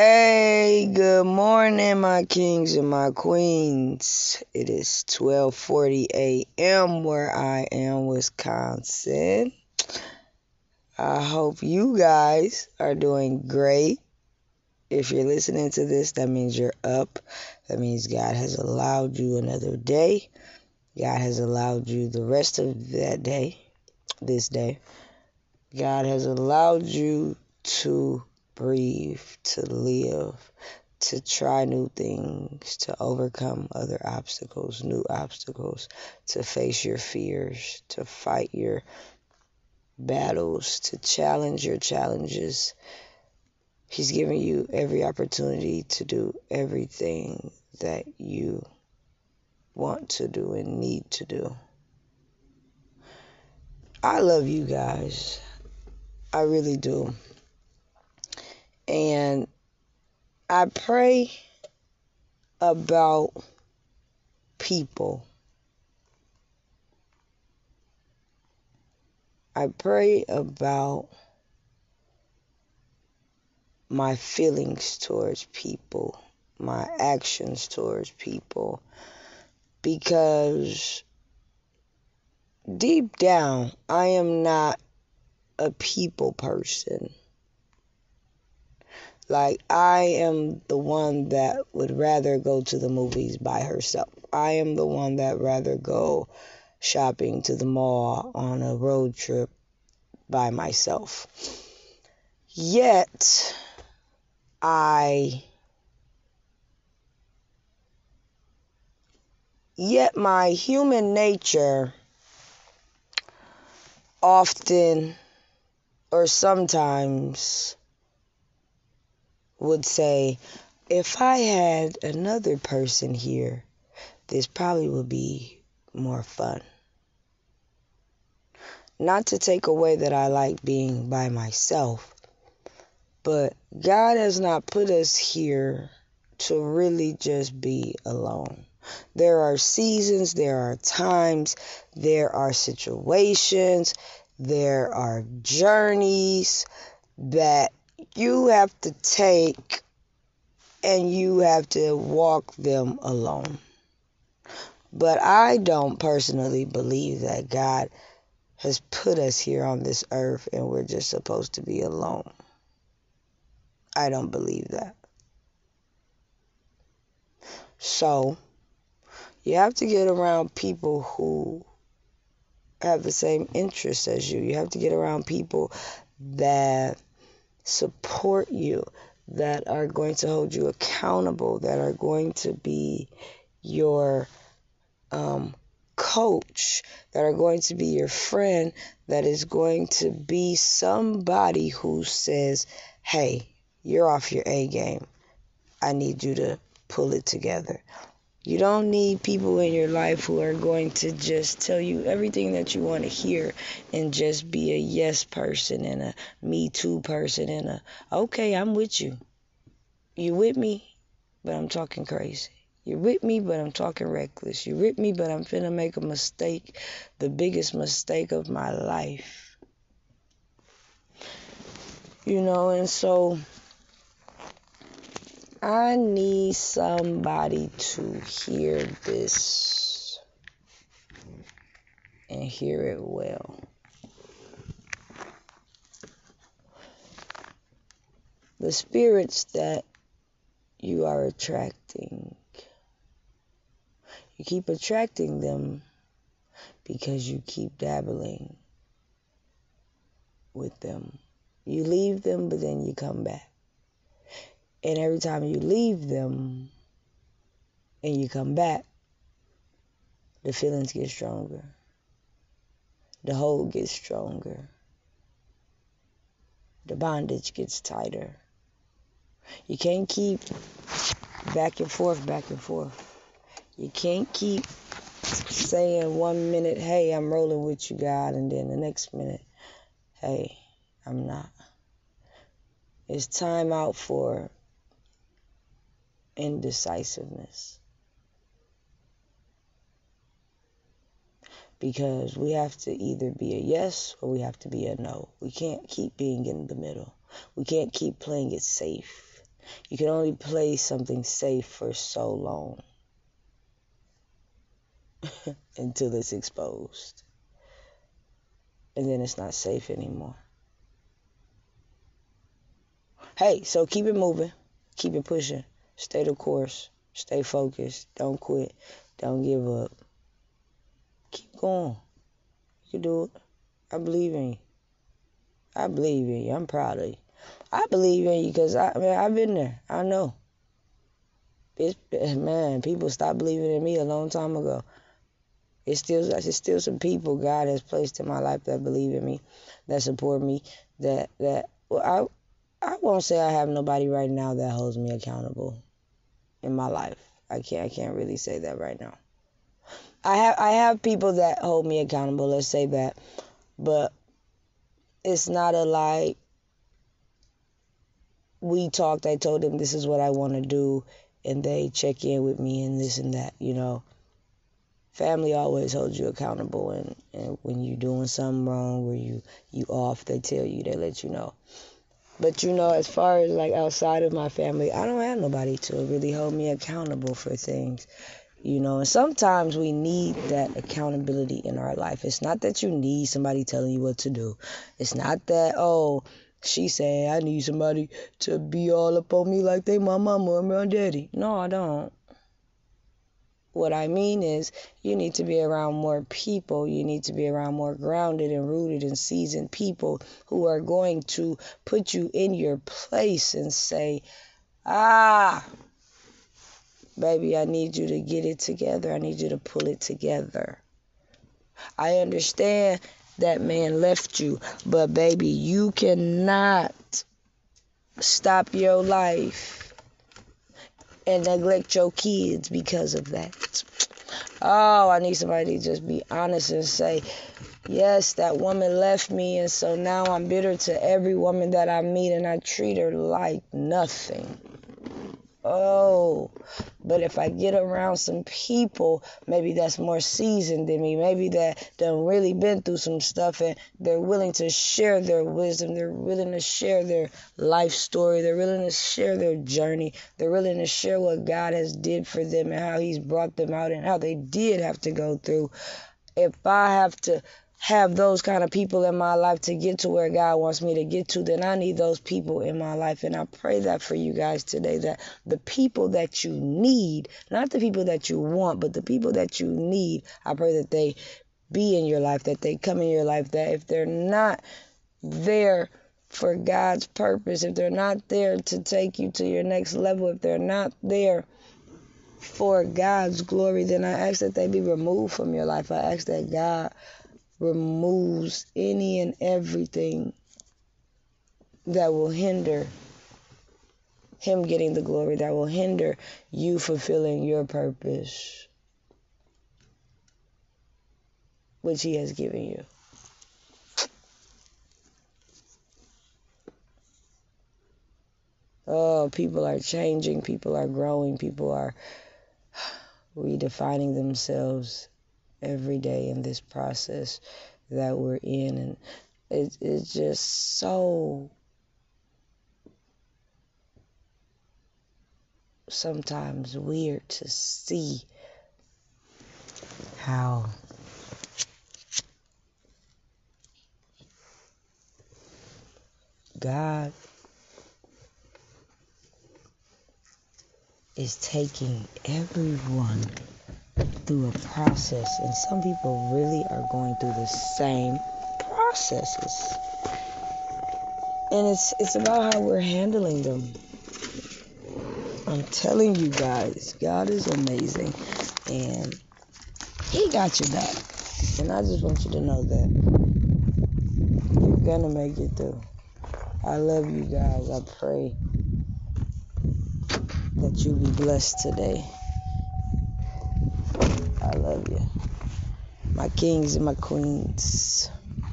Hey, good morning, my kings and my queens. It is 12:40 a.m. where I am, Wisconsin. I hope you guys are doing great. If you're listening to this, that means you're up. That means God has allowed you another day. God has allowed you the rest of that day, this day. God has allowed you to breathe, to live, to try new things, to overcome other obstacles, new obstacles, to face your fears, to fight your battles, to challenge your challenges. He's giving you every opportunity to do everything that you want to do and need to do. I love you guys. I really do. And I pray about people. I pray about my feelings towards people, my actions towards people, because deep down, I am not a people person. Like, I am the one that would rather go to the movies by herself. I am the one that rather go shopping to the mall on a road trip by myself. Yet, I. Yet, my human nature often or sometimes would say, if I had another person here, this probably would be more fun. Not to take away that I like being by myself, but God has not put us here to really just be alone. There are seasons, there are times, there are situations, there are journeys that you have to take and you have to walk them alone. But I don't personally believe that God has put us here on this earth and we're just supposed to be alone. I don't believe that. So, you have to get around people who have the same interests as you. You have to get around people that support you, that are going to hold you accountable, that are going to be your um, coach, that are going to be your friend, that is going to be somebody who says, hey, you're off your A game. I need you to pull it together. You don't need people in your life who are going to just tell you everything that you want to hear and just be a yes person and a me too person and a okay, I'm with you. You with me, but I'm talking crazy. You're with me, but I'm talking reckless. You're with me, but I'm finna make a mistake, the biggest mistake of my life. You know, and so I need somebody to hear this and hear it well. The spirits that you are attracting, you keep attracting them because you keep dabbling with them. You leave them, but then you come back. And every time you leave them and you come back, the feelings get stronger. The hold gets stronger. The bondage gets tighter. You can't keep back and forth, back and forth. You can't keep saying one minute, hey, I'm rolling with you, God, and then the next minute, hey, I'm not. It's time out for indecisiveness. Because we have to either be a yes or we have to be a no. We can't keep being in the middle. We can't keep playing it safe. You can only play something safe for so long until it's exposed. And then it's not safe anymore. Hey, so keep it moving, keep it pushing, stay the course, stay focused, don't quit, don't give up. Keep going. You can do it. I believe in you. I believe in you. I'm proud of you. I believe in you because I, I mean, I've been there. I know. It's, man, people stopped believing in me a long time ago. It's still, it's still some people God has placed in my life that believe in me, that support me, that that. Well, I I won't say I have nobody right now that holds me accountable in my life. I can't I can't really say that right now. I have I have people that hold me accountable. Let's say that, but it's not a like we talked. I told them this is what I want to do, and they check in with me and this and that. You know, family always holds you accountable, and, and when you're doing something wrong, where you you off, they tell you, they let you know. But you know, as far as like outside of my family, I don't have nobody to really hold me accountable for things. You know, and sometimes we need that accountability in our life. It's not that you need somebody telling you what to do. It's not that, oh, she said I need somebody to be all up on me like they my mama and my daddy. No, I don't. What I mean is, you need to be around more people. You need to be around more grounded and rooted and seasoned people who are going to put you in your place and say, ah, baby, I need you to get it together. I need you to pull it together. I understand that man left you, but baby, you cannot stop your life and neglect your kids because of that. Oh, I need somebody to just be honest and say, yes, that woman left me, and so now I'm bitter to every woman that I meet, and I treat her like nothing. Oh, but if I get around some people, maybe that's more seasoned than me, maybe that done really been through some stuff and they're willing to share their wisdom, they're willing to share their life story, they're willing to share their journey, they're willing to share what God has did for them and how He's brought them out and how they did have to go through. If I have to have those kind of people in my life to get to where God wants me to get to, then I need those people in my life. And I pray that for you guys today that the people that you need, not the people that you want, but the people that you need, I pray that they be in your life, that they come in your life, that if they're not there for God's purpose, if they're not there to take you to your next level, if they're not there for God's glory, then I ask that they be removed from your life. I ask that God removes any and everything that will hinder him getting the glory, that will hinder you fulfilling your purpose, which he has given you. Oh, people are changing, people are growing, people are redefining themselves every day in this process that we're in. And it, it's just so sometimes weird to see how God is taking everyone through a process, and some people really are going through the same processes. And it's it's about how we're handling them. I'm telling you guys, God is amazing, and He got your back. And I just want you to know that you're gonna make it through. I love you guys. I pray that you be blessed today. I love you. My kings and my queens.